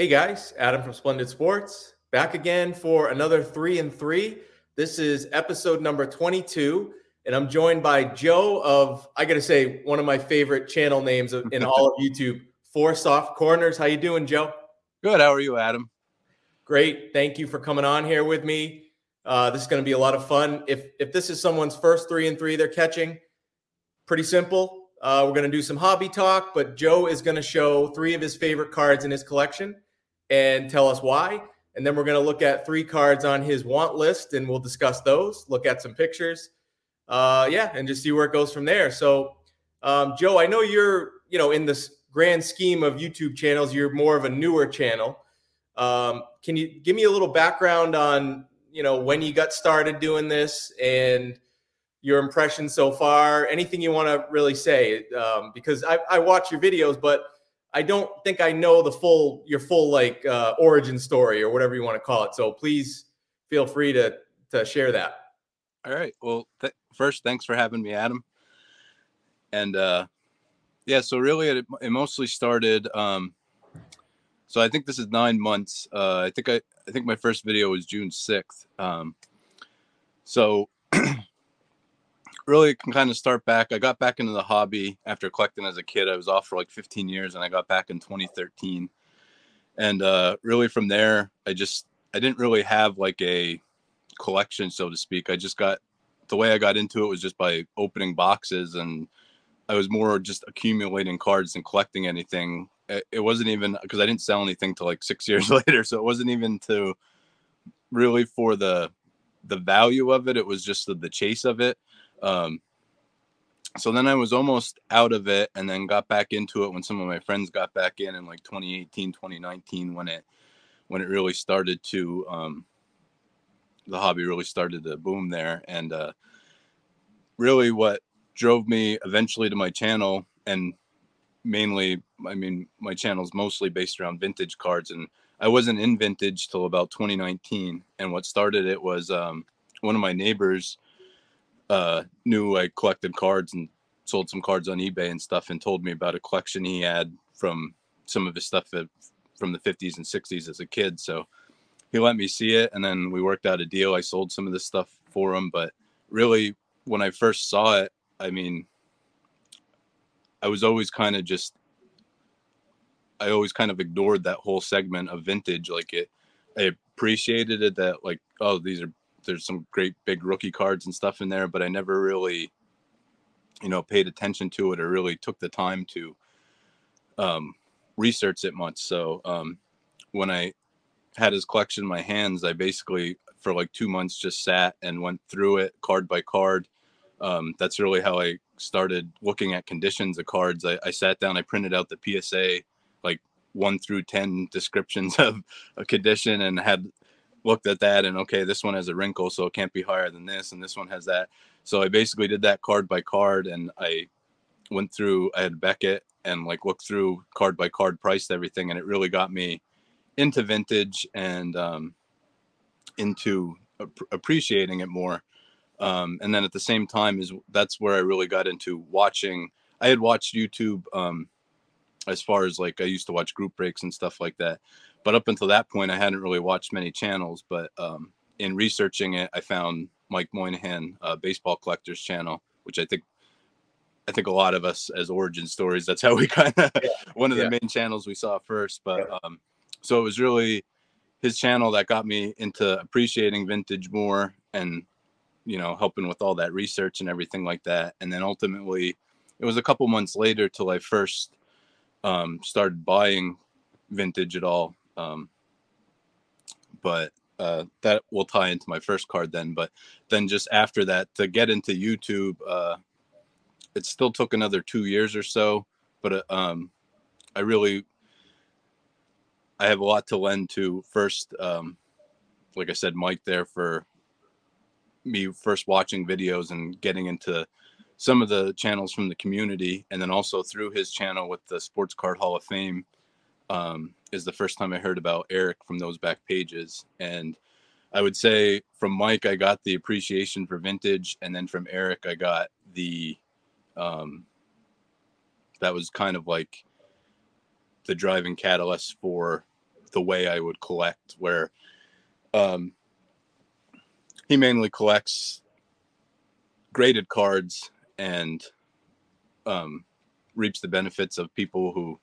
Hey guys, Adam from Splendid Sports, back again for another three and three. This is episode number 22, and I'm joined by Joe of, I gotta say, one of my favorite channel names in all of YouTube, Four Soft Corners. How you doing, Joe? Good. How are you, Adam? Great. Thank you for coming on here with me. Uh, this is going to be a lot of fun. If if this is someone's first three and three they're catching, pretty simple. Uh, we're going to do some hobby talk, but Joe is going to show three of his favorite cards in his collection and tell us why. And then we're going to look at three cards on his want list and we'll discuss those, look at some pictures. Uh, yeah, and just see where it goes from there. So, um, Joe, I know you're, you know, in this grand scheme of YouTube channels, you're more of a newer channel. Um, can you give me a little background on, you know, when you got started doing this and your impression so far? Anything you want to really say? Um, because I, I watch your videos, but I don't think I know the full your full like uh, origin story or whatever you want to call it. So please feel free to to share that. All right. Well, th- first, thanks for having me, Adam. And uh, yeah, so really, it, it mostly started. Um, so I think this is nine months. Uh, I think I I think my first video was June sixth. Um, so really can kind of start back. I got back into the hobby after collecting as a kid. I was off for like 15 years and I got back in 2013. And uh, really from there, I just, I didn't really have like a collection, so to speak. I just got, the way I got into it was just by opening boxes and I was more just accumulating cards than collecting anything. It wasn't even because I didn't sell anything till like six years later. So it wasn't even to really for the, the value of it. It was just the, the chase of it um, so then I was almost out of it and then got back into it when some of my friends got back in in like 2018, 2019 when it when it really started to um, the hobby really started to boom there. And uh, really what drove me eventually to my channel and mainly I mean my channel is mostly based around vintage cards. And I wasn't in vintage till about 2019 and what started it was um, one of my neighbors uh, knew I collected cards and sold some cards on eBay and stuff, and told me about a collection he had from some of his stuff from the 50s and 60s as a kid. So he let me see it, and then we worked out a deal. I sold some of this stuff for him, but really, when I first saw it, I mean, I was always kind of just, I always kind of ignored that whole segment of vintage. Like it, I appreciated it that like, oh, these are there's some great big rookie cards and stuff in there, but I never really, you know, paid attention to it or really took the time to um, research it much. So um, when I had his collection in my hands, I basically for like two months just sat and went through it card by card. Um, that's really how I started looking at conditions of cards. I, I sat down, I printed out the PSA like one through 10 descriptions of a condition and had looked at that and okay, this one has a wrinkle, so it can't be higher than this, and this one has that. So I basically did that card by card, and I went through. I had Beckett and like looked through card by card, priced everything, and it really got me into vintage and um, into ap- appreciating it more. Um, and then at the same time is that's where I really got into watching. I had watched YouTube um, as far as like I used to watch group breaks and stuff like that but up until that point, I hadn't really watched many channels. But um, in researching it, I found Mike Moynihan, uh, Baseball Collectors Channel, which I think I think a lot of us as origin stories. That's how we kind of yeah. one of the main channels we saw first. But yeah. um, so it was really his channel that got me into appreciating vintage more and you know helping with all that research and everything like that. And then ultimately, it was a couple months later till I first um, started buying vintage at all um, but uh, that will tie into my first card then. But then just after that, to get into YouTube, uh, it still took another two years or so. But uh, um, I really, I have a lot to lend to first. Um, like I said, Mike there for me first watching videos and getting into some of the channels from the community, and then also through his channel with the Sports Card Hall of Fame um, is the first time I heard about Eric from those back pages. And I would say from Mike, I got the appreciation for vintage, and then from Eric, I got the um, that was kind of like the driving catalyst for the way I would collect, where um, he mainly collects graded cards and um, reaps the benefits of people who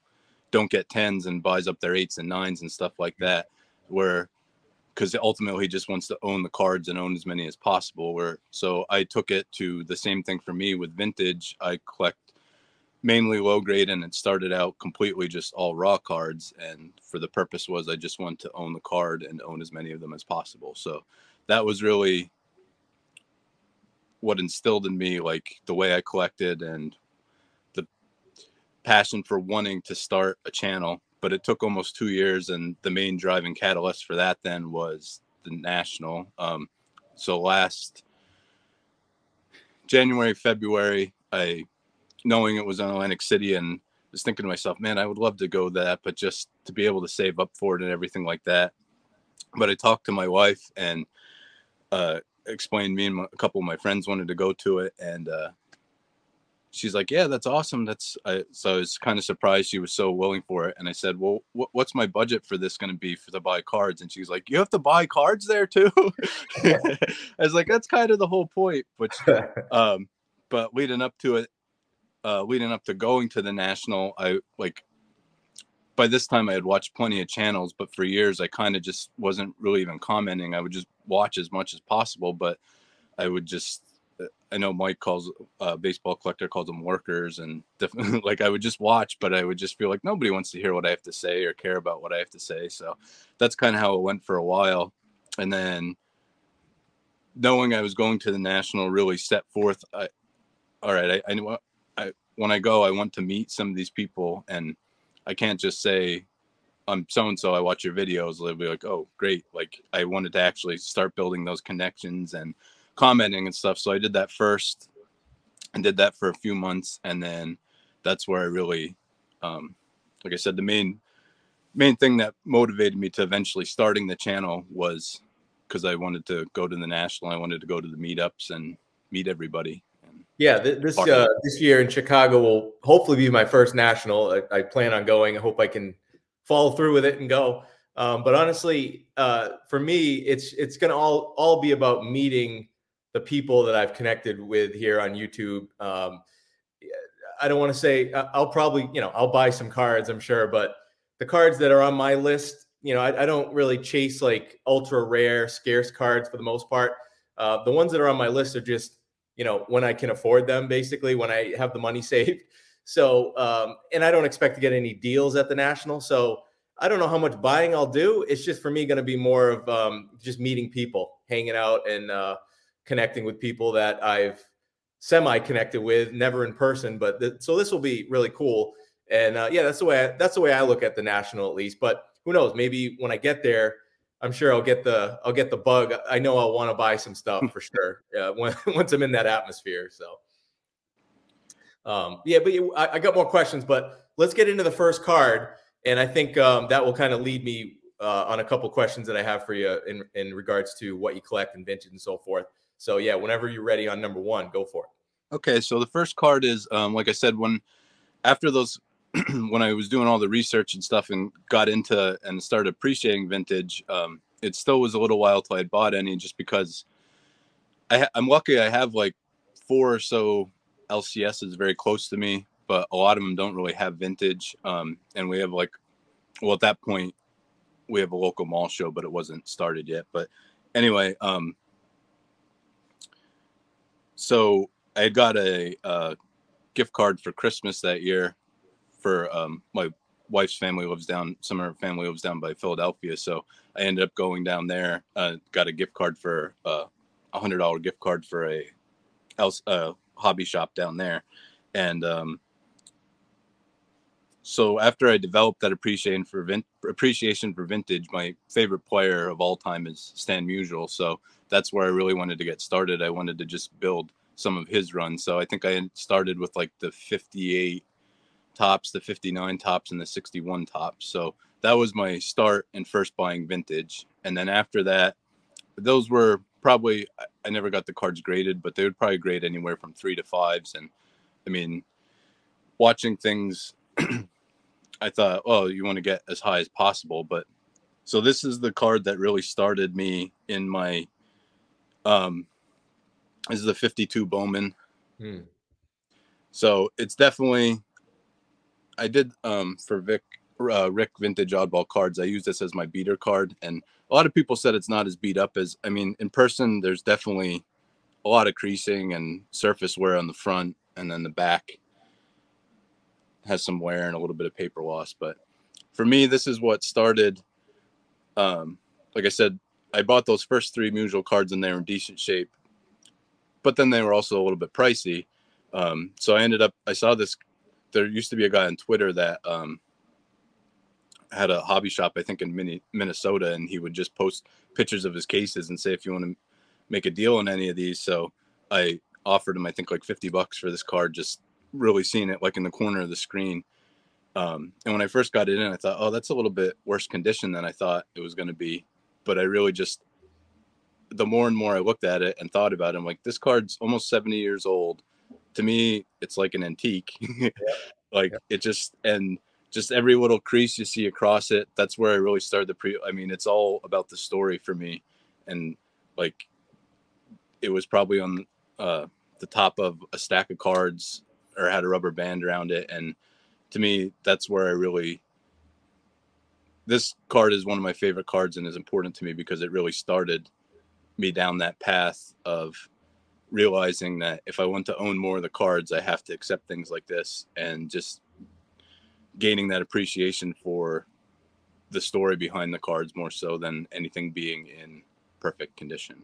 don't get tens and buys up their eights and nines and stuff like that. Where because ultimately he just wants to own the cards and own as many as possible. Where so I took it to the same thing for me with vintage. I collect mainly low grade and it started out completely just all raw cards and for the purpose was i just want to own the card and own as many of them as possible so that was really what instilled in me like the way i collected and passion for wanting to start a channel but it took almost two years and the main driving catalyst for that then was the national um, so last january february i knowing it was in Atlantic City and was thinking to myself, man, I would love to go that, but just to be able to save up for it and everything like that. But I talked to my wife and uh, explained me and my, a couple of my friends wanted to go to it, and uh, she's like, "Yeah, that's awesome." That's I, so I was kind of surprised she was so willing for it. And I said, "Well, wh- what's my budget for this going to be for to buy cards?" And she's like, "You have to buy cards there too." I was like, "That's kind of the whole point." Which, um, but leading up to it, uh, leading up to going to the national, I like by this time I had watched plenty of channels, but for years I kind of just wasn't really even commenting. I would just watch as much as possible, but I would just I know Mike calls uh, baseball collector calls them workers, and like I would just watch, but I would just feel like nobody wants to hear what I have to say or care about what I have to say. So that's kind of how it went for a while, and then knowing I was going to the national really set forth. I, all right, I, I I when I go, I want to meet some of these people, and I can't just say I'm so and so. I watch your videos. They'll be like, oh, great. Like I wanted to actually start building those connections and commenting and stuff. So I did that first, and did that for a few months, and then that's where I really, um, like I said, the main main thing that motivated me to eventually starting the channel was because I wanted to go to the national. I wanted to go to the meetups and meet everybody. Yeah, this uh, this year in Chicago will hopefully be my first national. I, I, plan on going. I hope I can follow through with it and go. Um, but honestly, uh, for me, it's it's going to all all be about meeting the people that I've connected with here on YouTube. Um, I don't want to say I'll probably you know I'll buy some cards, I'm sure, but the cards that are on my list, you know, I, I don't really chase like ultra rare, scarce cards for the most part. Uh, the ones that are on my list are just you know, when I can afford them, basically, when I have the money saved. So, um, and I don't expect to get any deals at the national. So, I don't know how much buying I'll do. It's just for me going to be more of um, just meeting people, hanging out, and uh, connecting with people that I've semi connected with, never in person. But th- so this will be really cool. And uh, yeah, that's the way I, that's the way I look at the national, at least. But who knows? Maybe when I get there, I'm sure I'll get the I'll get the bug. I know I'll want to buy some stuff for sure. Yeah, when, once I'm in that atmosphere. So, um, yeah, but I, I, got more questions, but let's get into the first card, and I think um, that will kind of lead me uh, on a couple questions that I have for you in in regards to what you collect and vintage and so forth. So yeah, whenever you're ready on number one, go for it. Okay, so the first card is um, like I said when after those when I was doing all the research and stuff and got into and started appreciating vintage, um, it still was a little while till I bought any, just because I am lucky I have like four or so LCSs very close to me, but a lot of them don't really have vintage. Um, and we have like, well, at that point, we have a local mall show, but it wasn't started yet. But anyway, um, so I got a, a gift card for Christmas that year for um, my wife's family lives down. Some of her family lives down by Philadelphia, so I ended up going down there. Uh, got a gift card for uh, a hundred dollar gift card for a else uh, hobby shop down there, and um, so after I developed that appreciation for vin- appreciation for vintage, my favorite player of all time is Stan Musial. So that's where I really wanted to get started. I wanted to just build some of his runs. So I think I started with like the 58 Topps, the 59 Topps, and the 61 Topps. So that was my start and first buying vintage. And then after that, those were probably, I never got the cards graded, but they would probably grade anywhere from three to fives. And I mean, watching things, I thought, oh, you want to get as high as possible. But so this is the card that really started me in my um this is the 52 Bowman. Hmm. So it's definitely I did um for Vic uh, Rick Vintage Oddball cards. I use this as my beater card, and a lot of people said it's not as beat up as. I mean, in person, there's definitely a lot of creasing and surface wear on the front, and then the back has some wear and a little bit of paper loss. But for me, this is what started. Um, like I said, I bought those first three Musial cards, and they were in decent shape, but then they were also a little bit pricey. Um, so I ended up. I saw this. There used to be a guy on Twitter that um, had a hobby shop, I think in Minnesota, and he would just post pictures of his cases and say if you want to make a deal on any of these. So I offered him, I think, like fifty bucks for this card, just really seeing it like in the corner of the screen. Um, and when I first got it in, I thought, oh, that's a little bit worse condition than I thought it was going to be. But I really just, the more and more I looked at it and thought about it, I'm like, this card's almost 70 years old. To me, it's like an antique. yeah. like yeah. it just, and just every little crease you see across it that's where i really started the pre i mean it's all about the story for me and like it was probably on uh, the top of a stack of cards or had a rubber band around it and to me that's where i really this card is one of my favorite cards and is important to me because it really started me down that path of realizing that if i want to own more of the cards i have to accept things like this and just gaining that appreciation for the story behind the cards more so than anything being in perfect condition.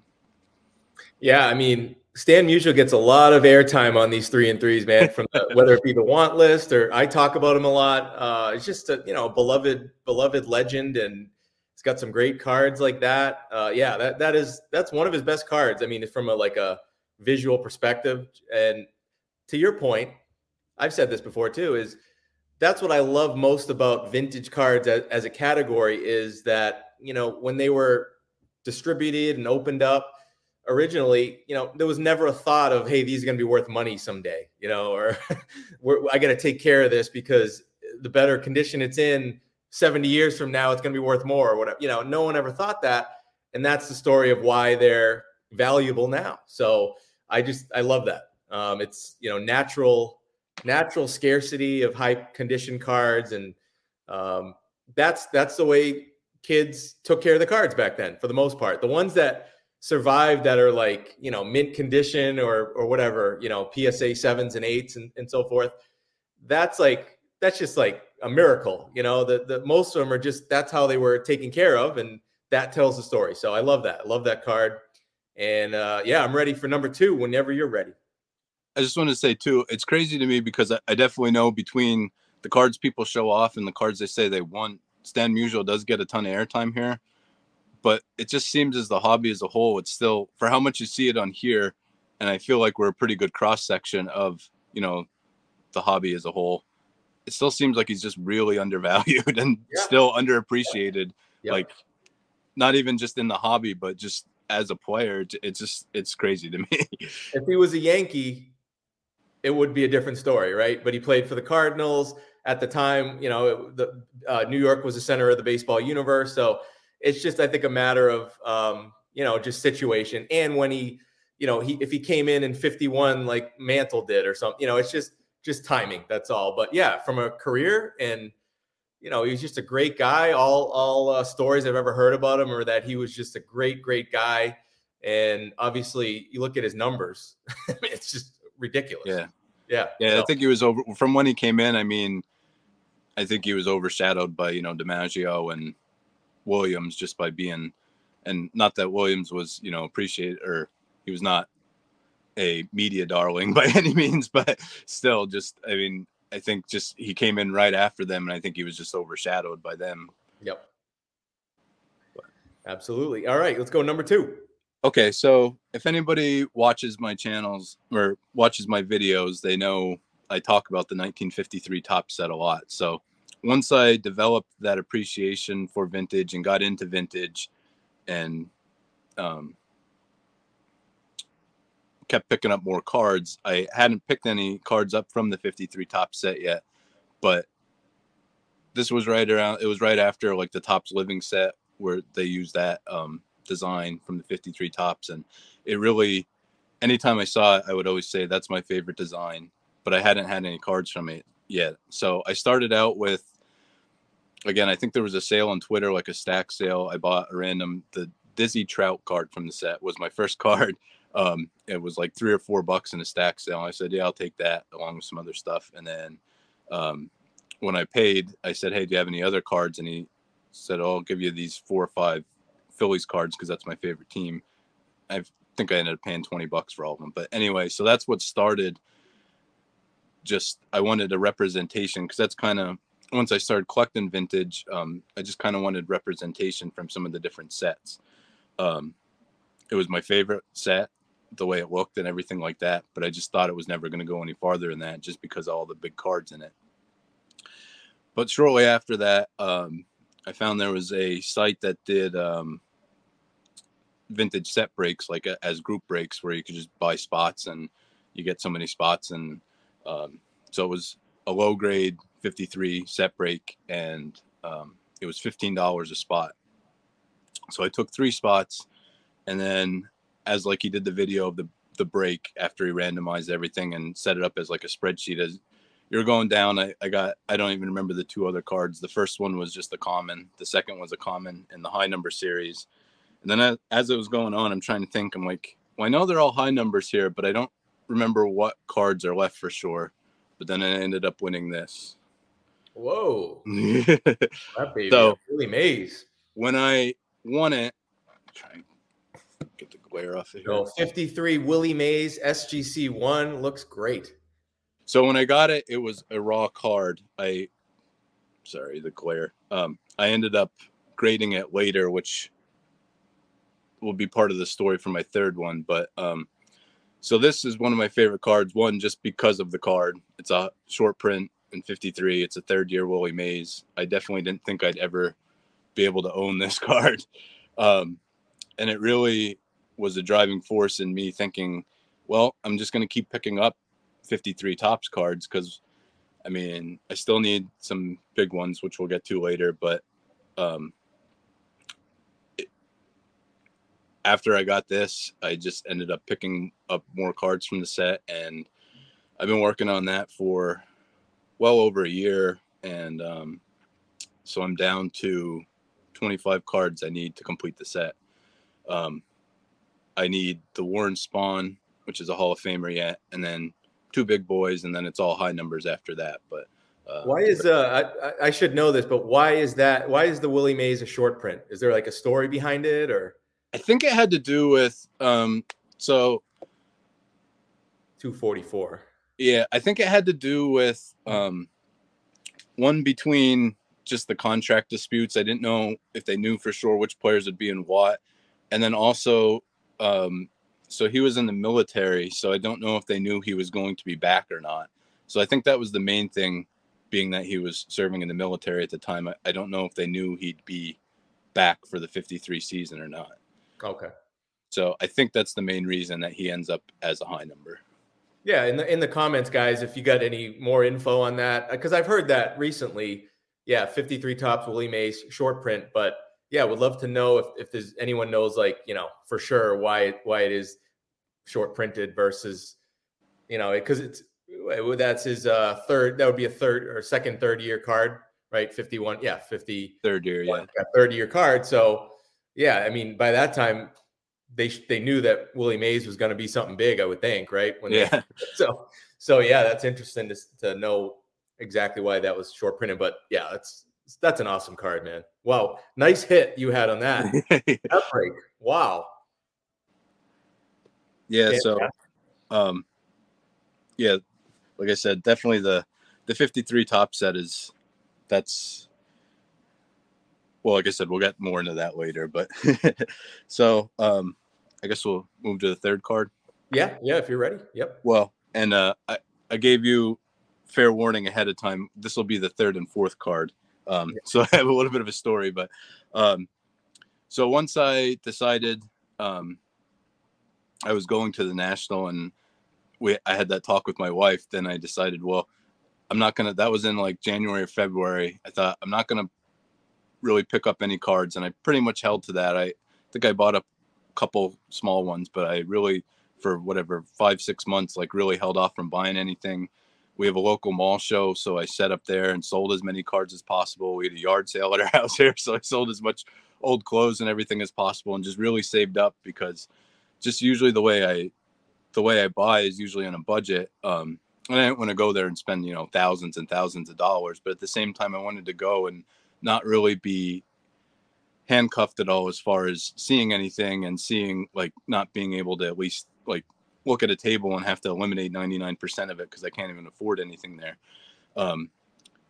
Yeah, I mean, Stan Musial gets a lot of airtime on these three and threes, man. From the, whether it be the want list or I talk about him a lot. Uh, it's just a you know beloved beloved legend, and he's got some great cards like that. Uh, yeah, that that is that's one of his best cards. I mean, from a like a visual perspective, and to your point, I've said this before too. Is that's what I love most about vintage cards as, as, a category is that you know when they were distributed and opened up originally, you know there was never a thought of hey these are going to be worth money someday, you know, or I got to take care of this because the better condition it's in 70 years from now it's going to be worth more or whatever. You know, no one ever thought that, and that's the story of why they're valuable now. So I just I love that. Um, it's you know natural natural scarcity of high condition cards, and um, that's that's the way kids took care of the cards back then for the most part. The ones that survived that are like you know mint condition or or whatever you know PSA sevens and eights and, and so forth. That's like that's just like a miracle. You know, the the most of them are just that's how they were taken care of, and that tells the story. So I love that. I love that card. And uh, yeah, I'm ready for number two whenever you're ready. I just want to say too, it's crazy to me because I, I, definitely know between the cards people show off and the cards they say they want, Stan Musial does get a ton of airtime here. But it just seems as the hobby as a whole, it's still for how much you see it on here, and I feel like we're a pretty good cross section of you know the hobby as a whole. It still seems like he's just really undervalued and yeah. still underappreciated. Yeah. Like not even just in the hobby, but just as a player, it's just it's crazy to me. If he was a Yankee, it would be a different story, right? But he played for the Cardinals at the time. You know, the uh, New York was the center of the baseball universe, so it's just I think a matter of um, you know just situation. And when he, you know, he if he came in in 51 like Mantle did or something, you know, it's just just timing. That's all. But yeah, from a career and you know, he's just a great guy. All all uh, stories I've ever heard about him are that he was just a great, great guy. And obviously, you look at his numbers; it's just ridiculous. Yeah. Yeah. Yeah. So. I think he was over from when he came in. I mean, I think he was overshadowed by, you know, DiMaggio and Williams just by being, and not that Williams was, you know, appreciated or he was not a media darling by any means, but still just, I mean, I think just he came in right after them and I think he was just overshadowed by them. Yep. But. Absolutely. All right. Let's go number two. Okay, so if anybody watches my channels or watches my videos, they know I talk about the 1953 Topps set a lot. So once I developed that appreciation for vintage and got into vintage and um, kept picking up more cards, I hadn't picked any cards up from the 53 Topps set yet, but this was right around it was right after like the Topps living set where they use that um, design from the 53 Topps. and it really, anytime I saw it, I would always say that's my favorite design. But I hadn't had any cards from it yet, so I started out with. Again, I think there was a sale on Twitter, like a stack sale. I bought a random the Dizzy Trout card from the set was my first card. Um, it was like three or four bucks in a stack sale. I said, yeah, I'll take that along with some other stuff. And then um, when I paid, I said, hey, do you have any other cards? And he said, oh, I'll give you these four or five Phillies cards because that's my favorite team. I think I ended up paying 20 bucks for all of them. But anyway, so that's what started. Just I wanted a representation because that's kind of once I started collecting vintage, um, I just kind of wanted representation from some of the different sets. Um, it was my favorite set, the way it looked and everything like that. But I just thought it was never going to go any farther than that, just because all the big cards in it. But shortly after that, um, I found there was a site that did um, vintage set breaks, like a, as group breaks, where you could just buy spots and you get so many spots. And um, so it was a low grade 53 set break, and um, it was $15 a spot. So I took three spots, and then as like he did the video of the the break after he randomized everything and set it up as like a spreadsheet as you're going down I, I got i don't even remember the two other cards. The first one was just a common the second was a common in the high number series. And then as, as it was going on i'm trying to think i'm like well i know they're all high numbers here but i don't remember what cards are left for sure. But then i ended up winning this Whoa. that baby. So, Willie Mays. When I won it, try and get the glare off of here. So 53 Willie Mays SGC one looks great. So when I got it, it was a raw card. I sorry, the glare. Um, I ended up grading it later, which will be part of the story for my third one. But um, so this is one of my favorite cards. One, just because of the card. It's a short print in 53. It's a third year Willie Mays. I definitely didn't think I'd ever be able to own this card. Um, and it really was a driving force in me thinking, well, I'm just going to keep picking up 53 Topps cards because I mean, I still need some big ones, which we'll get to later. But um, it, after I got this, I just ended up picking up more cards from the set, and I've been working on that for well over a year. And um, so I'm down to 25 cards I need to complete the set. Um, I need the Warren Spahn, which is a Hall of Famer yet, and then two big boys, and then it's all high numbers after that. But uh, why is uh I, I should know this, but why is that? Why is the Willie Mays a short print? Is there like a story behind it, or? I think it had to do with um so. Two forty four. Yeah, I think it had to do with um one between just the contract disputes. I didn't know if they knew for sure which players would be in what, and then also, um, so he was in the military, so I don't know if they knew he was going to be back or not. So I think that was the main thing, being that he was serving in the military at the time. I, I don't know if they knew he'd be back for the 53 season or not. Okay. So I think that's the main reason that he ends up as a high number. Yeah, in the in the comments, guys, if you got any more info on that, because I've heard that recently. Yeah, 53 Topps, Willie Mays, short print. But yeah, would love to know if, if there's anyone knows like, you know, for sure why it, why it is short printed versus, you know, because it, it's that's his uh third that would be a third or second third year card right? 51 yeah 50 third year yeah third year card. So yeah i mean by that time they they knew that willie mays was going to be something big i would think right when yeah they, so so yeah that's interesting to, to know exactly why that was short printed, but yeah, that's that's an awesome card, man. Wow, nice hit you had on that. that break. Wow. Yeah, so um yeah, like I said, definitely the the 53 Topps set is that's well, like I said, we'll get more into that later, but so um I guess we'll move to the third card. Yeah, yeah, if you're ready. Yep. Well, and uh I, I gave you fair warning ahead of time. This will be the third and fourth card. Um, yeah. So I have a little bit of a story, but um, so once I decided um, I was going to the national and we I had that talk with my wife, then I decided, well, I'm not gonna. That was in like January or February. I thought I'm not gonna really pick up any cards, and I pretty much held to that. I think I bought a couple small ones, but I really, for whatever five six months, like really held off from buying anything. We have a local mall show, so I set up there and sold as many cards as possible. We had a yard sale at our house here, so I sold as much old clothes and everything as possible, and just really saved up because just usually the way I the way I buy is usually on a budget. Um, and I didn't want to go there and spend you know thousands and thousands of dollars, but at the same time, I wanted to go and not really be handcuffed at all as far as seeing anything and seeing like not being able to at least like look at a table and have to eliminate 99% of it because I can't even afford anything there. Um,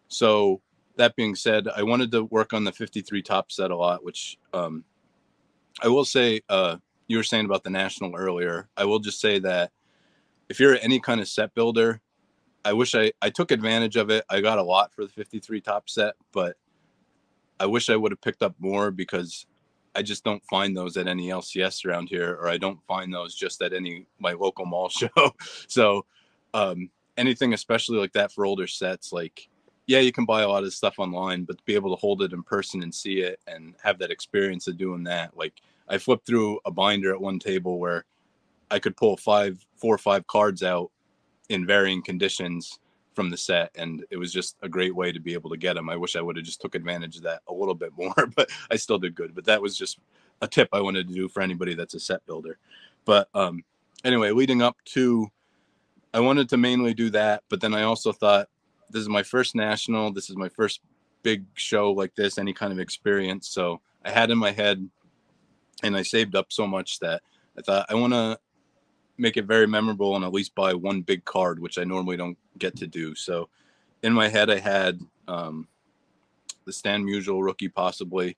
so that being said, I wanted to work on the 53 Topps set a lot, which um, I will say, uh, you were saying about the national earlier. I will just say that if you're any kind of set builder, I wish I, I took advantage of it. I got a lot for the 53 Topps set, but I wish I would have picked up more because I just don't find those at any LCS around here, or I don't find those just at any my local mall show. so um, anything, especially like that for older sets, like yeah, you can buy a lot of stuff online, but to be able to hold it in person and see it and have that experience of doing that, like I flipped through a binder at one table where I could pull five, four or five cards out in varying conditions from the set, and it was just a great way to be able to get them. I wish I would have just took advantage of that a little bit more, but I still did good. But that was just a tip I wanted to do for anybody that's a set builder. But um, anyway, leading up to, I wanted to mainly do that, but then I also thought this is my first national. This is my first big show like this, any kind of experience. So I had in my head, and I saved up so much that I thought I want to make it very memorable and at least buy one big card, which I normally don't get to do. So in my head, I had um, the Stan Musial rookie, possibly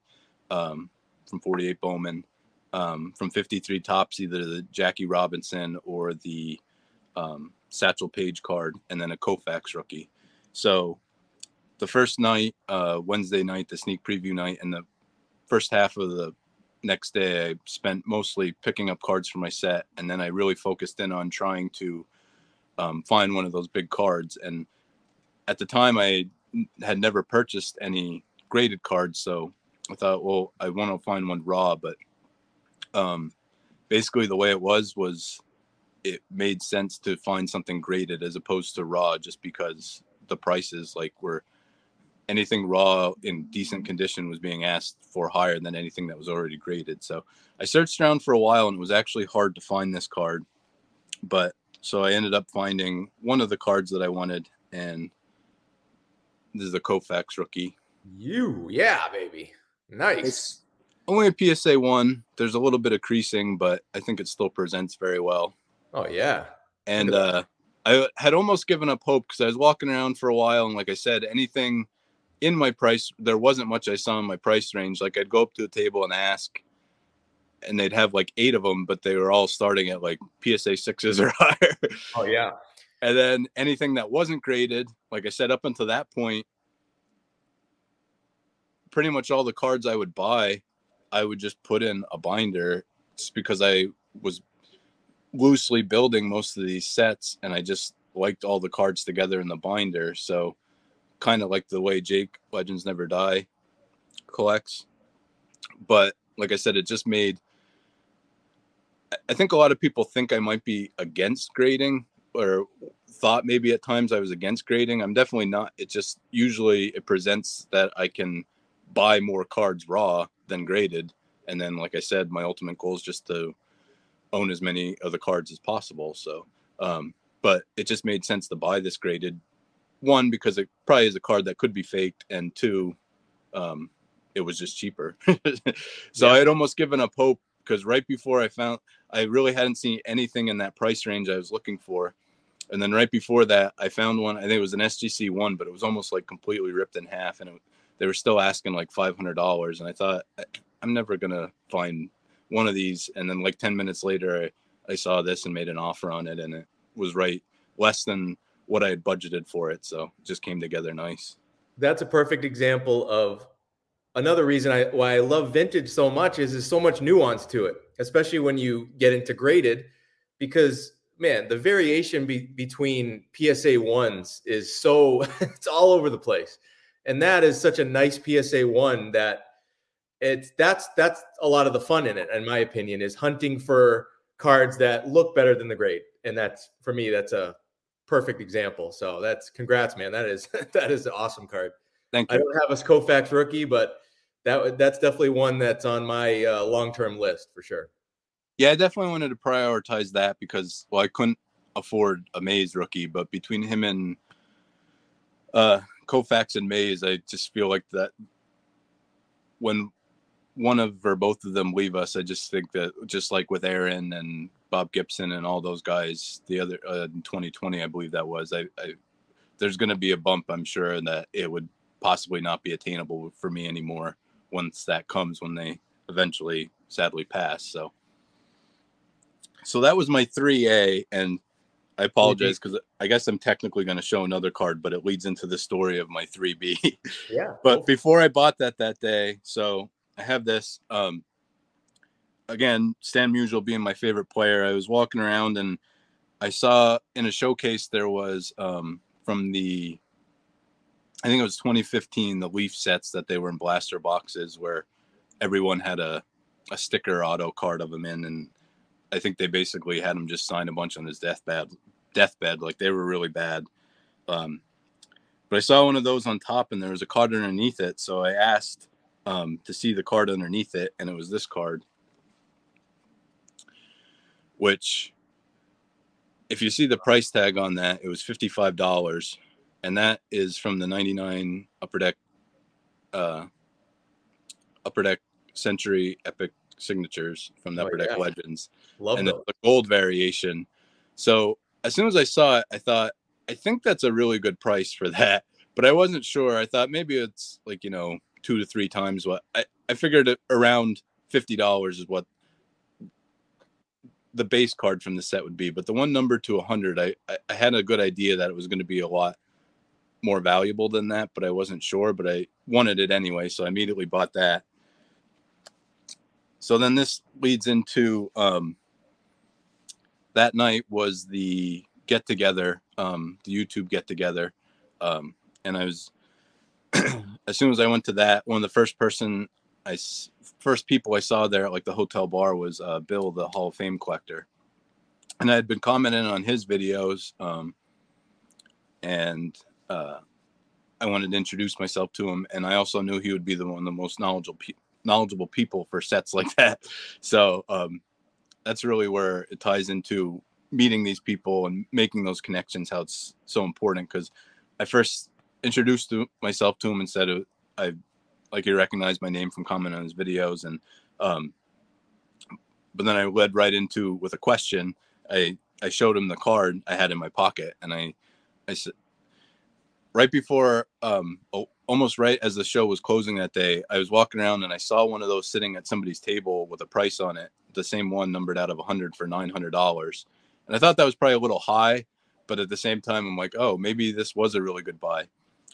um, from 48 Bowman, um, from 53 Topps, either the Jackie Robinson or the um, Satchel Paige card, and then a Koufax rookie. So the first night, uh, Wednesday night, the sneak preview night, and the first half of the next day, I spent mostly picking up cards for my set, and then I really focused in on trying to um, find one of those big cards. And at the time, I had never purchased any graded cards, so I thought, well, I want to find one raw. But um, basically, the way it was was it made sense to find something graded as opposed to raw, just because the prices like were anything raw in decent condition was being asked for higher than anything that was already graded. So I searched around for a while and it was actually hard to find this card. But so I ended up finding one of the cards that I wanted and this is a Koufax rookie. You, yeah, baby. Nice. It's only a PSA one. There's a little bit of creasing, but I think it still presents very well. Oh yeah. And uh I had almost given up hope because I was walking around for a while, and like I said, anything in my price, there wasn't much I saw in my price range. Like I'd go up to a table and ask, and they'd have like eight of them, but they were all starting at like PSA sixes or higher. Oh yeah. And then anything that wasn't graded, like I said, up until that point, pretty much all the cards I would buy, I would just put in a binder just because I was loosely building most of these sets and I just liked all the cards together in the binder. So kind of like the way Jake Legends Never Die collects. But like I said, it just made I think a lot of people think I might be against grading or thought maybe at times I was against grading. I'm definitely not. It just usually it presents that I can buy more cards raw than graded. And then like I said, my ultimate goal is just to own as many of the cards as possible. So, um, but it just made sense to buy this graded one because it probably is a card that could be faked, and two, um, it was just cheaper. so yeah. I had almost given up hope because right before I found, I really hadn't seen anything in that price range I was looking for. And then right before that, I found one. I think it was an SGC one, but it was almost like completely ripped in half, and it, they were still asking like five hundred dollars. And I thought, I'm never gonna find one of these, and then like ten minutes later, I, I saw this and made an offer on it, and it was right less than what I had budgeted for it. So it just came together nice. That's a perfect example of another reason I why I love vintage so much is there's so much nuance to it, especially when you get into graded, because man, the variation be, between PSA ones is so it's all over the place. And that is such a nice PSA one that it's that's that's a lot of the fun in it, in my opinion, is hunting for cards that look better than the grade. And that's for me, that's a perfect example. So that's congrats, man. That is that is an awesome card. Thank you. I don't have a Koufax rookie, but that that's definitely one that's on my uh, long term list for sure. Yeah, I definitely wanted to prioritize that because well, I couldn't afford a Mays rookie, but between him and uh Koufax and Mays, I just feel like that when one of or both of them leave us, I just think that just like with Aaron and Bob Gibson and all those guys, the other uh, in 2020, I believe that was, I, I there's going to be a bump, I'm sure, and that it would possibly not be attainable for me anymore once that comes when they eventually sadly pass. So, so that was my 3A, and I apologize because I guess I'm technically going to show another card, but it leads into the story of my 3B. Yeah. but before I bought that that day, so I have this. Um, again, Stan Musial being my favorite player, I was walking around and I saw in a showcase there was um, from the, I think it was 2015, the Leaf sets that they were in blaster boxes where everyone had a, a sticker auto card of him in, and I think they basically had him just sign a bunch on his deathbed. Deathbed, like they were really bad. Um, but I saw one of those on top, and there was a card underneath it. So I asked um, to see the card underneath it, and it was this card, which, if you see the price tag on that, it was fifty-five dollars, and that is from the '99 Upper Deck, uh, Upper Deck Century Epic signatures from the Oh, Upper Deck. Legends, Love and it's gold variation. So as soon as I saw it, I thought, I think that's a really good price for that. But I wasn't sure. I thought maybe it's like, you know, two to three times what I, I figured it around fifty dollars is what the base card from the set would be. But the one number to a hundred, I, I I had a good idea that it was going to be a lot more valuable than that, but I wasn't sure. But I wanted it anyway, so I immediately bought that. So then this leads into um, that night was the get together, um, the YouTube get together, um, and I was as soon as I went to that, one of the first person I first people I saw there at like the hotel bar was uh, Bill, the Hall of Fame collector, and I had been commenting on his videos, um, and uh, I wanted to introduce myself to him, and I also knew he would be the one of the most knowledgeable pe- knowledgeable people for sets like that. So um, that's really where it ties into meeting these people and making those connections. How it's so important because I first introduced myself to him and said I like he recognized my name from commenting on his videos and um, but then I led right into with a question. I I showed him the card I had in my pocket and I I said right before um almost right as the show was closing that day i was walking around and i saw one of those sitting at somebody's table with a price on it the same one numbered out of 100 for $900 and i thought that was probably a little high but at the same time i'm like oh maybe this was a really good buy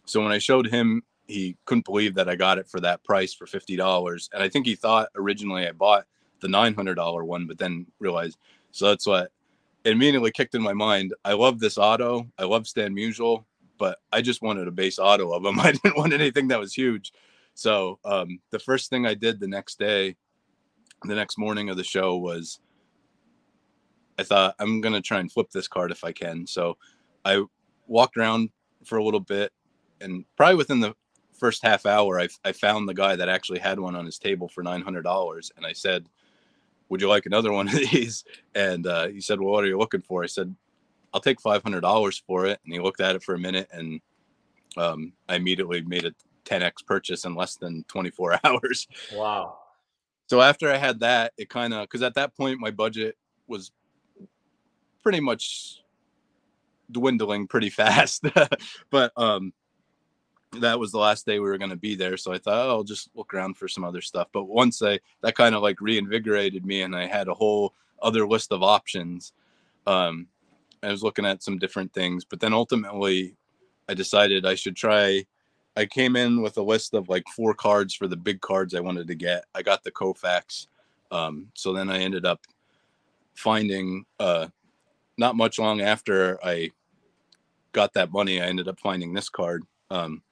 so when i showed him he couldn't believe that i got it for that price for $50 and i think he thought originally i bought the $900 one but then realized so that's what immediately kicked in my mind i love this auto i love stan musial but I just wanted a base auto of them. I didn't want anything that was huge. So um, the first thing I did the next day, the next morning of the show was I thought I'm gonna try and flip this card if I can. So I walked around for a little bit, and probably within the first half hour, I, I found the guy that actually had one on his table for nine hundred dollars, and I said, "Would you like another one of these?" And uh, he said, "Well, what are you looking for?" I said, I'll take five hundred dollars for it. And he looked at it for a minute, and um, I immediately made a 10x purchase in less than 24 hours. Wow. So after I had that, it kind of because at that point my budget was pretty much dwindling pretty fast. but um, that was the last day we were going to be there, so I thought oh, I'll just look around for some other stuff. But once I that kind of like reinvigorated me, and I had a whole other list of options. Um, I was looking at some different things, but then ultimately I decided I should try. I came in with a list of like four cards for the big cards I wanted to get. I got the Koufax. Um, so then I ended up finding, uh, not much long after I got that money, I ended up finding this card. Um,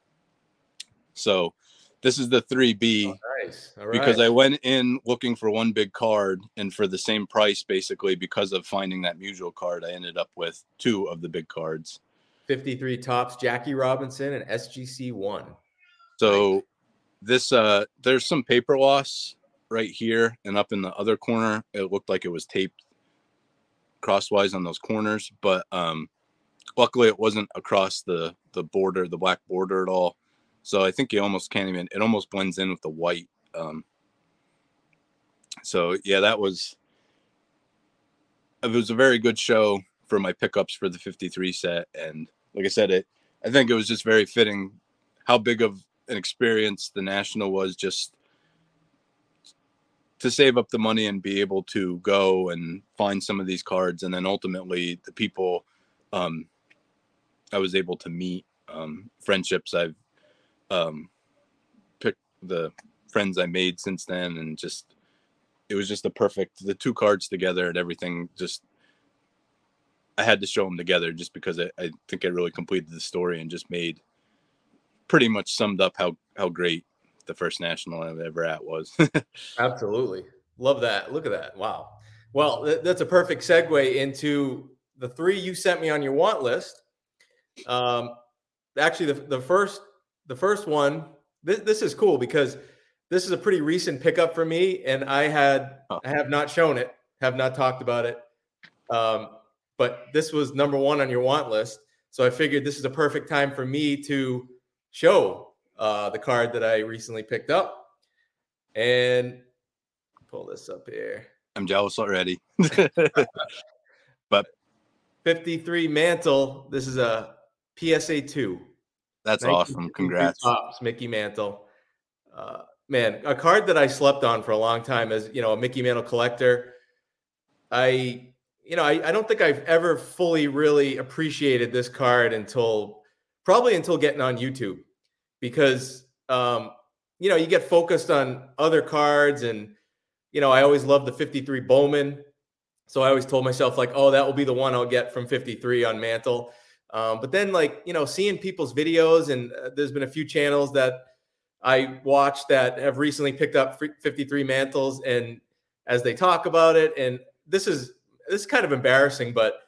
So this is the 3B. Oh, nice. Because I went in looking for one big card, and for the same price, basically, because of finding that Musial card, I ended up with two of the big cards. 53 Topps Jackie Robinson, and SGC one. So nice. this uh there's some paper loss right here and up in the other corner. It looked like it was taped crosswise on those corners, but um luckily it wasn't across the the border, the black border at all. So I think you almost can't even it almost blends in with the white. Um so yeah, that was it was a very good show for my pickups for the 53 set and like I said it I think it was just very fitting how big of an experience the national was just to save up the money and be able to go and find some of these cards and then ultimately the people um, i was able to meet um, friendships i've um, picked the friends i made since then and just it was just the perfect the two cards together and everything just i had to show them together just because I, I think it really completed the story and just made pretty much summed up how how great the first national I've ever at was. Absolutely. Love that. Look at that. Wow. Well, th- that's a perfect segue into the three you sent me on your want list. Um, actually, the, the first the first one. This, this is cool because this is a pretty recent pickup for me, and I had oh. I have not shown it, have not talked about it. Um, but this was number one on your want list, so I figured this is a perfect time for me to show uh, the card that I recently picked up. And pull this up here. I'm jealous already. but 53 Mantle. This is a PSA 2. That's awesome. Congrats. Topps, Mickey Mantle. Uh, man, a card that I slept on for a long time as, you know, a Mickey Mantle collector. I, you know, I, I don't think I've ever fully really appreciated this card until probably until getting on YouTube because um, you know you get focused on other cards, and you know I always loved the 53 Bowman, so I always told myself like, oh, that will be the one I'll get from 53 on Mantle. Um, but then like you know seeing people's videos, and uh, there's been a few channels that I watched that have recently picked up 53 mantles, and as they talk about it, and this is this is kind of embarrassing, but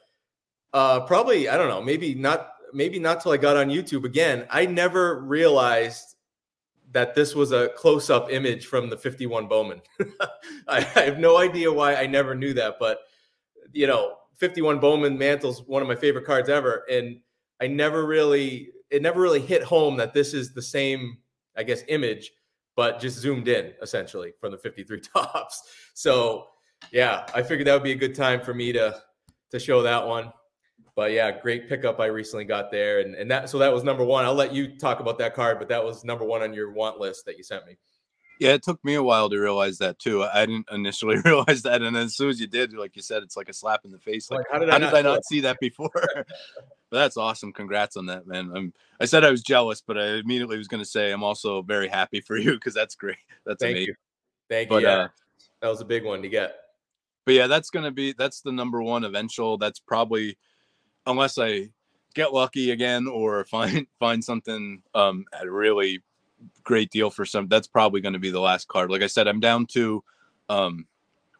uh, probably I don't know, maybe not maybe not till I got on YouTube again. I never realized that this was a close up image from the 51 Bowman. I, I, have no idea why I never knew that, but you know, 51 Bowman Mantle's one of my favorite cards ever. And I never really, it never really hit home that this is the same, I guess, image, but just zoomed in essentially from the 53 Topps. So yeah, I figured that would be a good time for me to to show that one but yeah, great pickup I recently got there, and and that so that was number one. I'll let you talk about that card, but that was number one on your want list that you sent me. Yeah, it took me a while to realize that too. I didn't initially realize that, and as soon as you did, like you said, it's like a slap in the face. Like, like how did I, how not, did I not see that before? but that's awesome. Congrats on that, man. I'm. I said I was jealous, but I immediately was going to say I'm also very happy for you because that's great. That's Thank amazing. You. Thank you. But, yeah, uh, that was a big one to get. But yeah, that's going to be that's the number one eventual. That's probably unless I get lucky again or find find something um, at a really great deal for some, that's probably going to be the last card. Like I said, I'm down to. Um,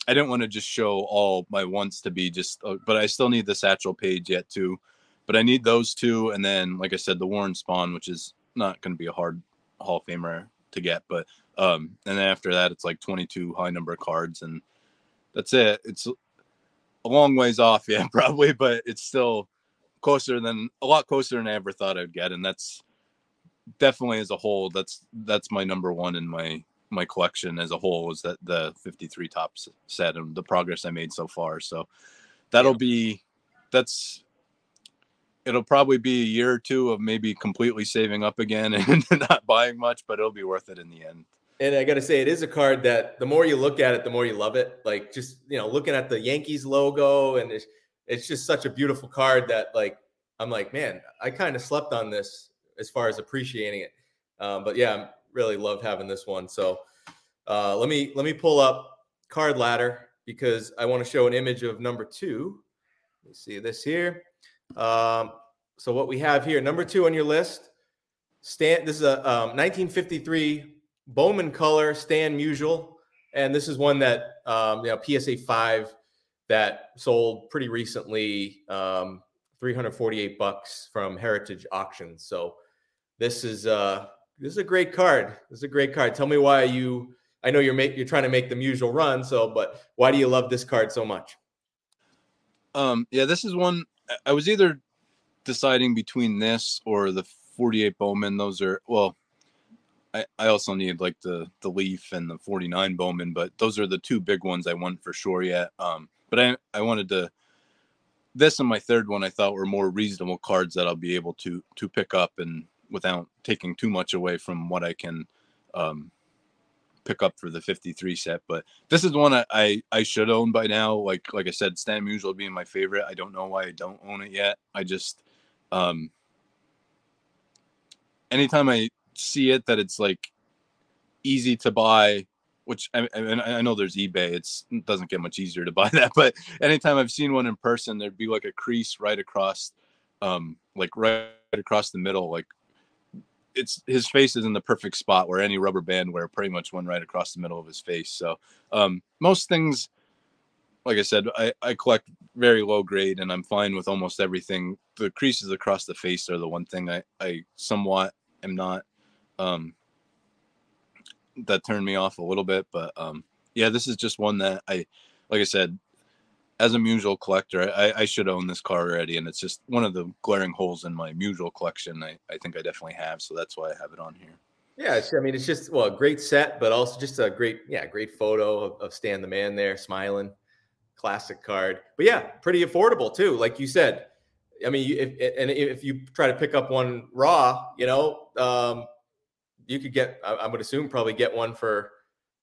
I didn't want to just show all my wants to be just, uh, but I still need the Satchel Paige yet too. But I need those two, and then like I said, the Warren Spahn, which is not going to be a hard Hall of Famer to get, but um, and then after that, it's like 22 high number cards, and that's it. It's a long ways off, yeah, probably, but it's still closer than a lot closer than I ever thought I'd get, and that's definitely as a whole. That's that's my number one in my my collection as a whole is that the 53 Topps set and the progress I made so far. So that'll yeah. be that's it'll probably be a year or two of maybe completely saving up again and not buying much, but it'll be worth it in the end. And I got to say, it is a card that the more you look at it, the more you love it. Like just you know, looking at the Yankees logo, and it's, it's just such a beautiful card that like I'm like, man, I kind of slept on this as far as appreciating it. Um, but yeah, really love having this one. So uh, let me let me pull up card ladder because I want to show an image of number two. Let me see this here. Um, so what we have here, number two on your list Stan. This is a um, 1953 Bowman color Stan Musial, and this is one that um, you know PSA five that sold pretty recently, um, 348 bucks from Heritage Auctions. So this is uh this is a great card. This is a great card. Tell me why you. I know you're make, you're trying to make the Musial run. So, but why do you love this card so much? Um, yeah, this is one. I was either deciding between this or the 48 Bowman. Those are well. I, I also need like the the Leaf and the 49 Bowman, but those are the two big ones I want for sure yet. Um, but I I wanted to this and my third one I thought were more reasonable cards that I'll be able to to pick up and without taking too much away from what I can um, pick up for the 53 set. But this is one I, I, I should own by now. Like like I said, Stan Musial being my favorite. I don't know why I don't own it yet. I just um anytime I see it that it's like easy to buy, which I, I, I know there's eBay. It's it doesn't get much easier to buy that, but anytime I've seen one in person, there'd be like a crease right across, um, like right across the middle, like it's his face is in the perfect spot where any rubber band wear pretty much went right across the middle of his face. So um, most things, like I said, I, I collect very low grade and I'm fine with almost everything. The creases across the face are the one thing I, I somewhat am not um, that turned me off a little bit. But um, yeah, this is just one that I, like I said, as a Musial collector, I, I, should own this car already, and it's just one of the glaring holes in my Musial collection. I, I think I definitely have, so that's why I have it on here. Yeah, I mean, it's just well, a great set, but also just a great, yeah, great photo of, of Stan the Man there smiling, classic card. But yeah, pretty affordable too, like you said. I mean, if, and if you try to pick up one raw, you know, um, you could get. I, I would assume probably get one for,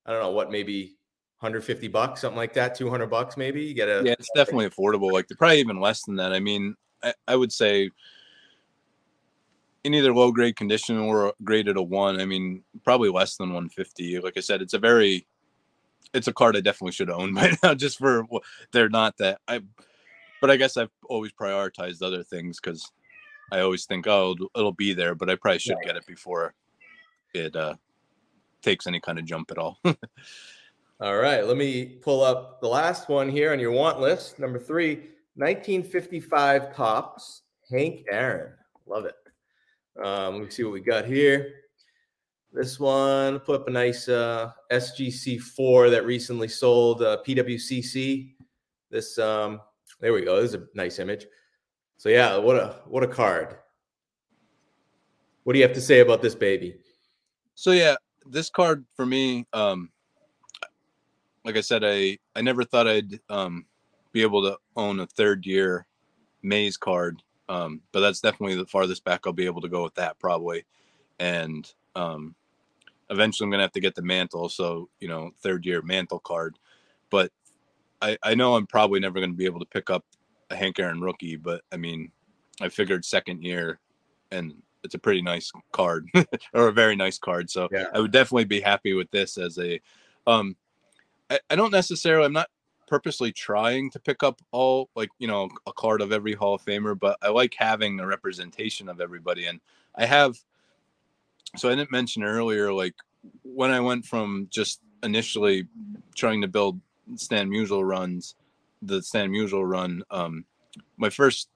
I don't know what, maybe 150 bucks, something like that, 200 bucks maybe. You get a yeah, it's definitely affordable. Like they're probably even less than that. I mean, I, I would say in either low grade condition or graded a one. I mean, probably less than 150. Like I said, it's a very, it's a card I definitely should own by now. Just for they're not that I, but I guess I've always prioritized other things because I always think, oh, it'll, it'll, be there, but I probably should get it before it uh takes any kind of jump at all. All right, let me pull up the last one here on your want list. Number three, 1955 Topps, Hank Aaron. Love it. Um, let me see what we got here. This one, put up a nice uh, SGC4 that recently sold uh, PWCC. This, um, there we go. This is a nice image. So yeah, what a what a card. What do you have to say about this baby? So yeah, this card for me, um, like I said, I I never thought I'd um, be able to own a third year Mays card, um, but that's definitely the farthest back I'll be able to go with that probably, and um, eventually I'm gonna have to get the mantle, so you know third year mantle card, but I I know I'm probably never gonna be able to pick up a Hank Aaron rookie, but I mean I figured second year, and it's a pretty nice card or a very nice card, so yeah. I would definitely be happy with this as a um I, I don't necessarily I'm not purposely trying to pick up all like you know a card of every Hall of Famer, but I like having a representation of everybody. And I have so I didn't mention earlier, like when I went from just initially trying to build Stan Musial runs, the Stan Musial run, um, my first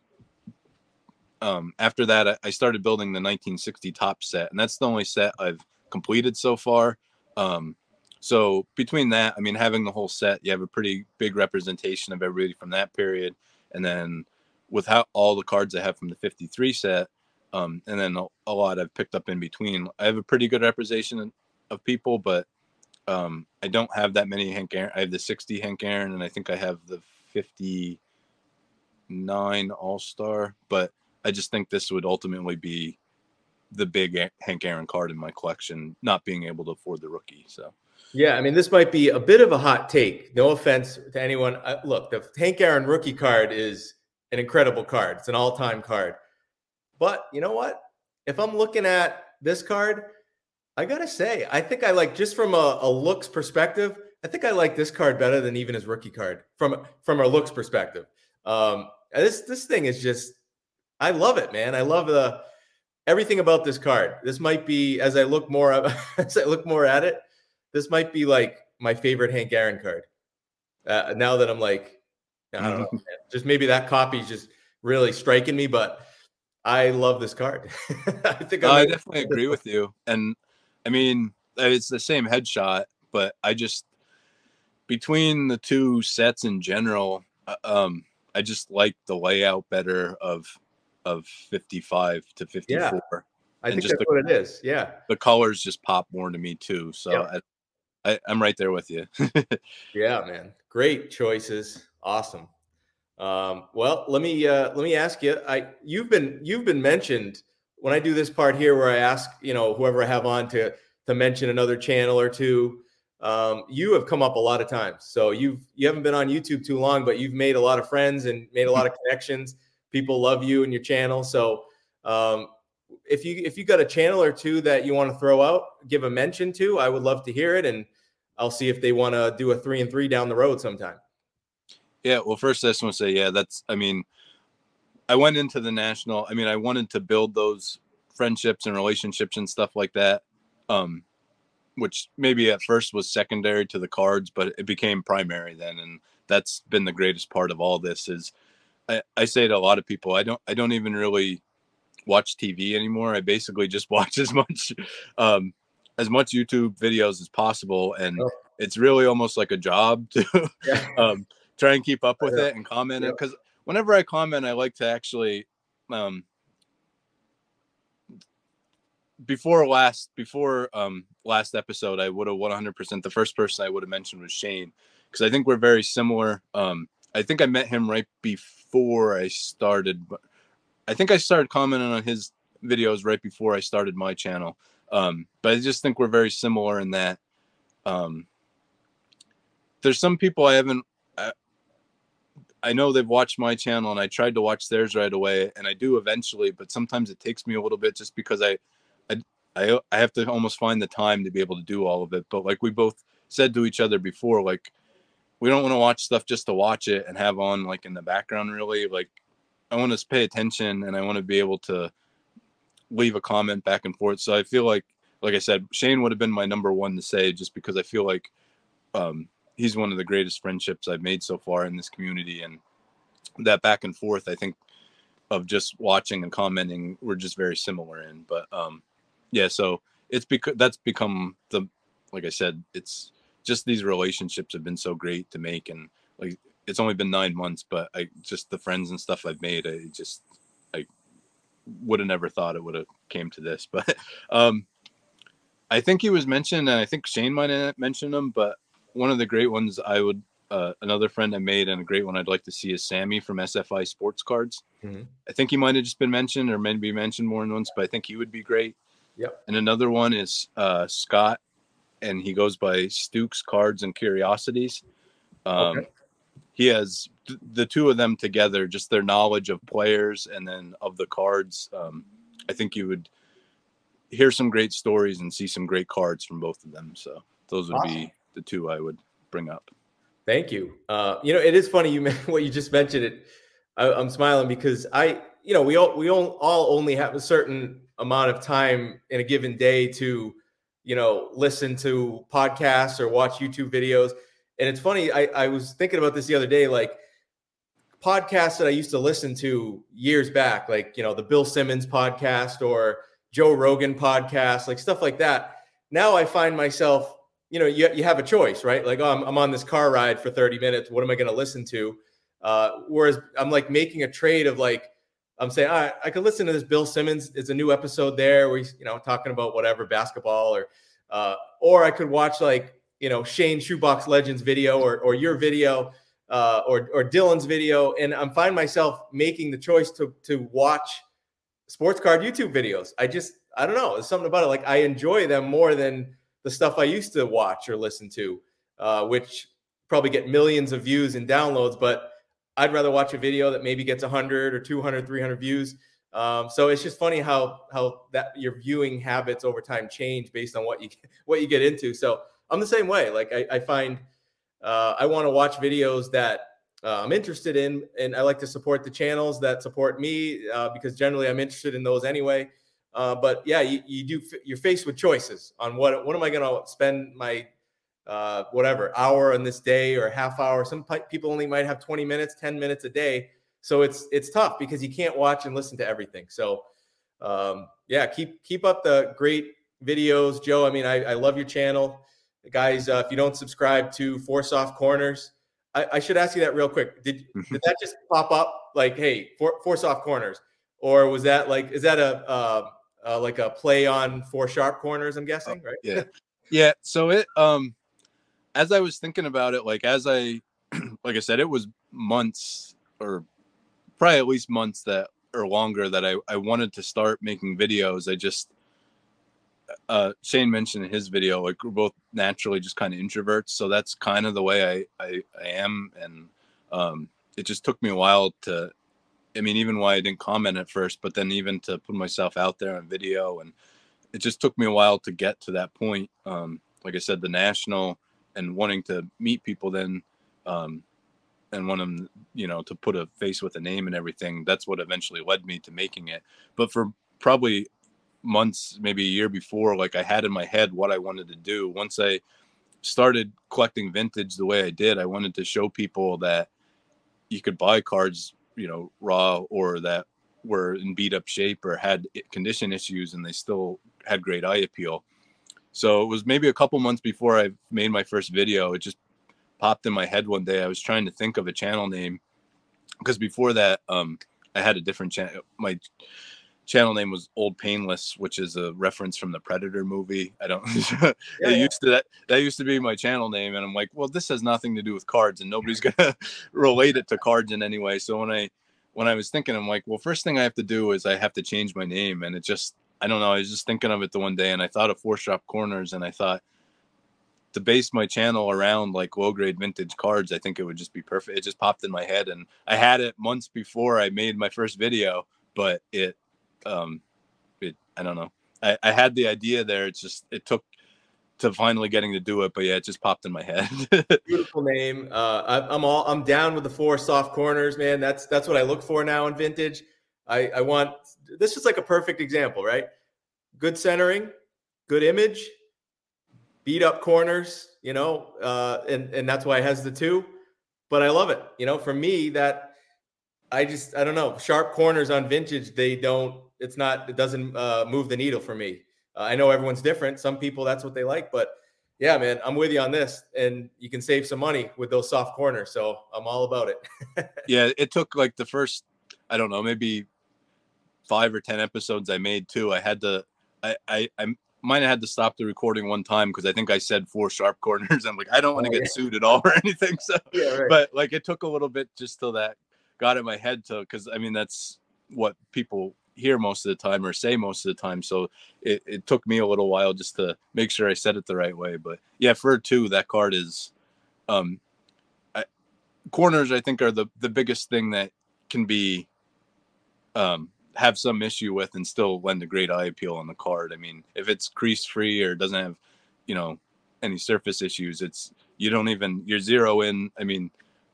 um, after that I, started building the 1960 Topps set, and that's the only set I've completed so far. Um, so between that, I mean, having the whole set, you have a pretty big representation of everybody from that period, and then with how all the cards I have from the 53 set, um, and then a, a, lot I've picked up in between. I have a pretty good representation of people, but um, I don't have that many Hank Aaron. I have the 60 Hank Aaron, and I think I have the 59 All Star. But I just think this would ultimately be the big Hank Aaron card in my collection, not being able to afford the rookie. So. Yeah, I mean, this might be a bit of a hot take. No offense to anyone. Uh, look, the Hank Aaron rookie card is an incredible card. It's an all-time card. But you know what? If I'm looking at this card, I gotta say, I think I like just from a, a looks perspective. I think I like this card better than even his rookie card from from a looks perspective. Um, this this thing is just, I love it, man. I love the everything about this card. This might be as I look more as I look more at it. This might be like my favorite Hank Aaron card. Uh, now that I'm like, I don't know, just maybe that copy is just really striking me, but I love this card. I think I definitely agree with you. And I mean, it's the same headshot, but I just between the two sets in general, uh, um, I just like the layout better of of 55 to 54. Yeah, I and think that's the, what it is. Yeah. The colors just pop more to me too. So yeah. I, I, I'm right there with you. yeah, man. Great choices. Awesome. Um, well, let me uh, let me ask you. I you've been you've been mentioned when I do this part here where I ask you know whoever I have on to to mention another channel or two. Um, you have come up a lot of times. So you've you haven't been on YouTube too long, but you've made a lot of friends and made a lot of connections. People love you and your channel. So um, if you if you got a channel or two that you want to throw out, give a mention to, I would love to hear it, and I'll see if they want to do a three and three down the road sometime. Yeah, well, first I just want to say, yeah, that's. I mean, I went into the national. I mean, I wanted to build those friendships and relationships and stuff like that. Um, which maybe at first was secondary to the cards, but it became primary then, and that's been the greatest part of all this. Is I, I say to a lot of people, I don't, I don't even really watch TV anymore. I basically just watch as much, um, as much YouTube videos as possible, and oh. it's really almost like a job to yeah. um, try and keep up with yeah. it and comment yeah. it because whenever I comment, I like to actually um, before last before um last episode i would have 100% the first person i would have mentioned was shane because i think we're very similar um i think i met him right before i started i think i started commenting on his videos right before i started my channel um but i just think we're very similar in that um there's some people i haven't I, I know they've watched my channel and I tried to watch theirs right away and I do eventually, but sometimes it takes me a little bit just because I I I have to almost find the time to be able to do all of it. But like we both said to each other before, like we don't want to watch stuff just to watch it and have on like in the background. Really, like I want to pay attention and I want to be able to leave a comment back and forth. So I feel like, like I said, Shane would have been my number one to say just because I feel like um, he's one of the greatest friendships I've made so far in this community and that back and forth. I think of just watching and commenting, we're just very similar in. But um, yeah so it's because that's become the like i said it's just these relationships have been so great to make and like it's only been nine months but i just the friends and stuff i've made i just i would have never thought it would have came to this but um i think he was mentioned and i think shane might have mentioned him but one of the great ones i would uh, another friend I made and a great one I'd like to see is Sammy from SFI Sports Cards. Mm-hmm. I think he might have just been mentioned or maybe mentioned more than once, but I think he would be great. Yep. And another one is uh, Scott, and he goes by Stukes Cards and Curiosities. Um, okay. He has th- the two of them together, just their knowledge of players and then of the cards. Um, I think you would hear some great stories and see some great cards from both of them. So those would be the two I would bring up. Thank you. Uh, you know, it is funny you what you just mentioned. It, I, am smiling because I, you know, we all we all, all only have a certain amount of time in a given day to you know listen to podcasts or watch youtube videos. And it's funny I, I was thinking about this the other day like podcasts that i used to listen to years back like you know the bill simmons podcast or joe rogan podcast like stuff like that. Now i find myself you know you, you have a choice right? Like oh, I'm, I'm on this car ride for 30 minutes. What am i going to listen to? Uh, whereas i'm like making a trade of like I'm saying I, I could listen to this Bill Simmons. It's a new episode there he's you know talking about whatever basketball or uh, or I could watch like you know Shane Shoebox Legends video or or your video uh, or or Dylan's video, and I'm find myself making the choice to to watch sports card YouTube videos. I just I don't know. There's something about it. Like I enjoy them more than the stuff I used to watch or listen to, uh, which probably get millions of views and downloads, but I'd rather watch a video that maybe gets 100 or 200, 300 views. Um, so it's just funny how how that your viewing habits over time change based on what you what you get into. So I'm the same way. Like I, I find uh, I want to watch videos that uh, I'm interested in, and I like to support the channels that support me uh, because generally I'm interested in those anyway. Uh, but yeah, you, you do. You're faced with choices on what what am I going to spend my uh, whatever hour on this day or half hour. Some people only might have 20 minutes, 10 minutes a day. So it's it's tough because you can't watch and listen to everything. So um, yeah, keep keep up the great videos, Joe. I mean, I, I love your channel, guys. Uh, if you don't subscribe to Four Soft Corners, I, I, should ask you that real quick. Did did that just pop up like, hey, four, four soft corners, or was that like is that a uh, uh, like a play on four sharp corners? I'm guessing, right? Yeah, yeah. So it um as I was thinking about it, like as I, like I said, it was months or probably at least months that or longer that I, I wanted to start making videos. I just, uh, Shane mentioned in his video, like we're both naturally just kind of introverts. So that's kind of the way I, I, I am. And, um, it just took me a while to, I mean, even why I didn't comment at first, but then even to put myself out there on video and it just took me a while to get to that point. Um, like I said, the national, and wanting to meet people then um, and want them you know to put a face with a name and everything that's what eventually led me to making it. But for probably months maybe a year before like i had in my head what i wanted to do. Once i started collecting vintage the way i did i wanted to show people that you could buy cards you know raw or that were in beat up shape or had condition issues and they still had great eye appeal so it was maybe a couple months before I made my first video. It just popped in my head one day. I was trying to think of a channel name because before that, um, I had a different channel. My channel name was Old Painless, which is a reference from the Predator movie. I don't. yeah, it used to that that used to be my channel name, and I'm like, well, this has nothing to do with cards, and nobody's gonna relate it to cards in any way. So when I when I was thinking, I'm like, well, first thing I have to do is I have to change my name, and it just I don't know. I was just thinking of it the one day, and I thought of four shop corners, and I thought to base my channel around like low grade vintage cards, I think it would just be perfect. It just popped in my head, and I had it months before I made my first video, but it, um, it I don't know. I, I had the idea there. It's just it took to finally getting to do it, but yeah, it just popped in my head. Beautiful name. Uh, I, I'm all I'm down with the four soft corners, man. That's that's what I look for now in vintage. I, I want this is like a perfect example, right? Good centering, good image, beat up corners, you know, uh, and and that's why it has the two. But I love it, you know. For me, that I just I don't know sharp corners on vintage. They don't. It's not. It doesn't uh, move the needle for me. Uh, I know everyone's different. Some people that's what they like, but yeah, man, I'm with you on this, and you can save some money with those soft corners. So I'm all about it. yeah, it took like the first, I don't know, maybe five or ten episodes I made too. I had to, I, I, I might have had to stop the recording one time because I think I said four sharp corners. I'm like, I don't want to oh, get yeah. sued at all or anything. So, yeah, right. but like it took a little bit just till that got in my head to, because I mean that's what people hear most of the time or say most of the time. So it, it took me a little while just to make sure I said it the right way. But yeah, for two, that card is, um, I, corners I think are the the biggest thing that can be um have some issue with and still lend a great eye appeal on the card. I mean, if it's crease free or doesn't have, you know, any surface issues, it's you don't even you're zero in. I mean,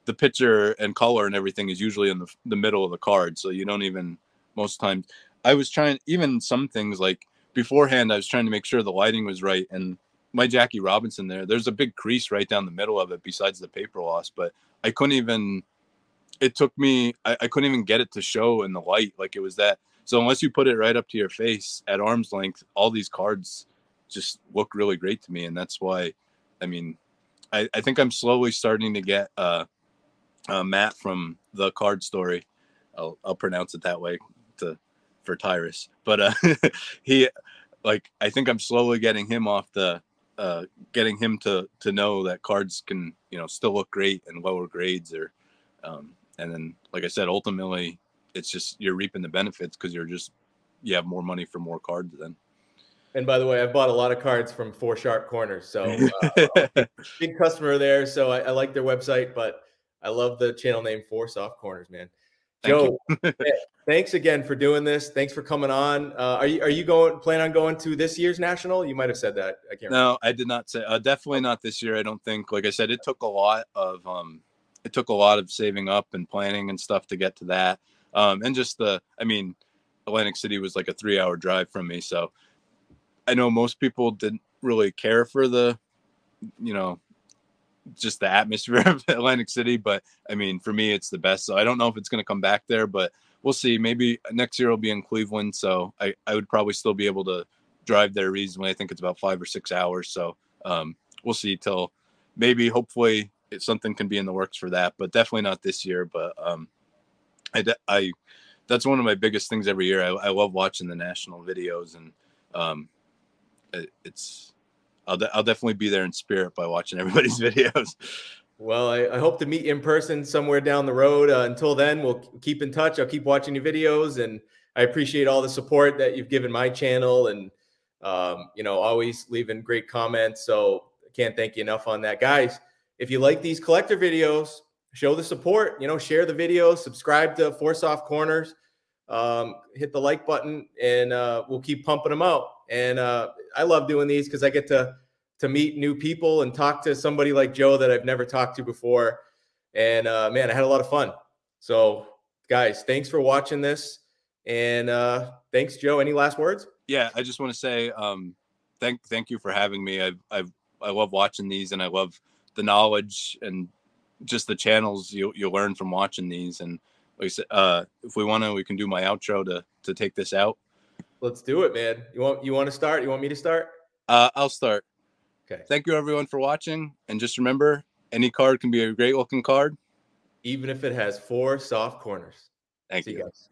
the picture and color and everything is usually in the the middle of the card, so you don't even most times. I was trying even some things like beforehand. I was trying to make sure the lighting was right and my Jackie Robinson there. There's a big crease right down the middle of it besides the paper loss, but I couldn't even it took me I, I, couldn't even get it to show in the light like it was that so unless you put it right up to your face at arm's length all these cards just look really great to me and that's why i mean i, I think i'm slowly starting to get uh, uh, matt from the card story. I'll, I'll pronounce it that way to for tyrus but uh he like i think i'm slowly getting him off the uh getting him to to know that cards can you know still look great in lower grades or um and then like i said ultimately it's just you're reaping the benefits because you're just you have more money for more cards then. And by the way i've bought a lot of cards from four sharp corners so uh, big customer there so I, I, like their website but i love the channel name four soft corners man. Thank joe thanks again for doing this. Thanks for coming on. Uh, are you are you going plan on going to this year's national? You might have said that i can't no remember. i did not say uh, definitely not this year i don't think. Like i said it took a lot of um it took a lot of saving up and planning and stuff to get to that. Um, and just the, I mean, Atlantic City was like a three hour drive from me. So I know most people didn't really care for the, you know, just the atmosphere of Atlantic City. But I mean, for me, it's the best. So I don't know if it's going to come back there, but we'll see. Maybe next year I'll be in Cleveland. So I, I would probably still be able to drive there reasonably. I think it's about five or six hours. So um, we'll see till maybe, hopefully, something can be in the works for that, but definitely not this year. But um, I, I, that's one of my biggest things every year. I, I love watching the national videos and um, it, it's I'll, de- I'll definitely be there in spirit by watching everybody's videos. Well, I, I, hope to meet you in person somewhere down the road. Uh, until then, we'll keep in touch. I'll keep watching your videos, and I appreciate all the support that you've given my channel, and um, you know, always leaving great comments. So I can't thank you enough on that, guys. If you like these collector videos, show the support. You know, share the videos, subscribe to Four Soft Corners, um, hit the like button, and uh, we'll keep pumping them out. And uh, I love doing these because I get to to meet new people and talk to somebody like Joe that I've never talked to before. And uh, man, I had a lot of fun. So, guys, thanks for watching this. And uh, thanks, Joe. Any last words? Yeah, I just want to say um, thank thank you for having me. I I I love watching these, and I love the knowledge and just the channels you you learn from watching these. And like I said, uh, if we want to, we can do my outro to to take this out. Let's do it, man. You want you want to start? You want me to start? Uh, I'll start. Okay. Thank you everyone for watching, and just remember, any card can be a great looking card, even if it has four soft corners. Thank See you. you guys.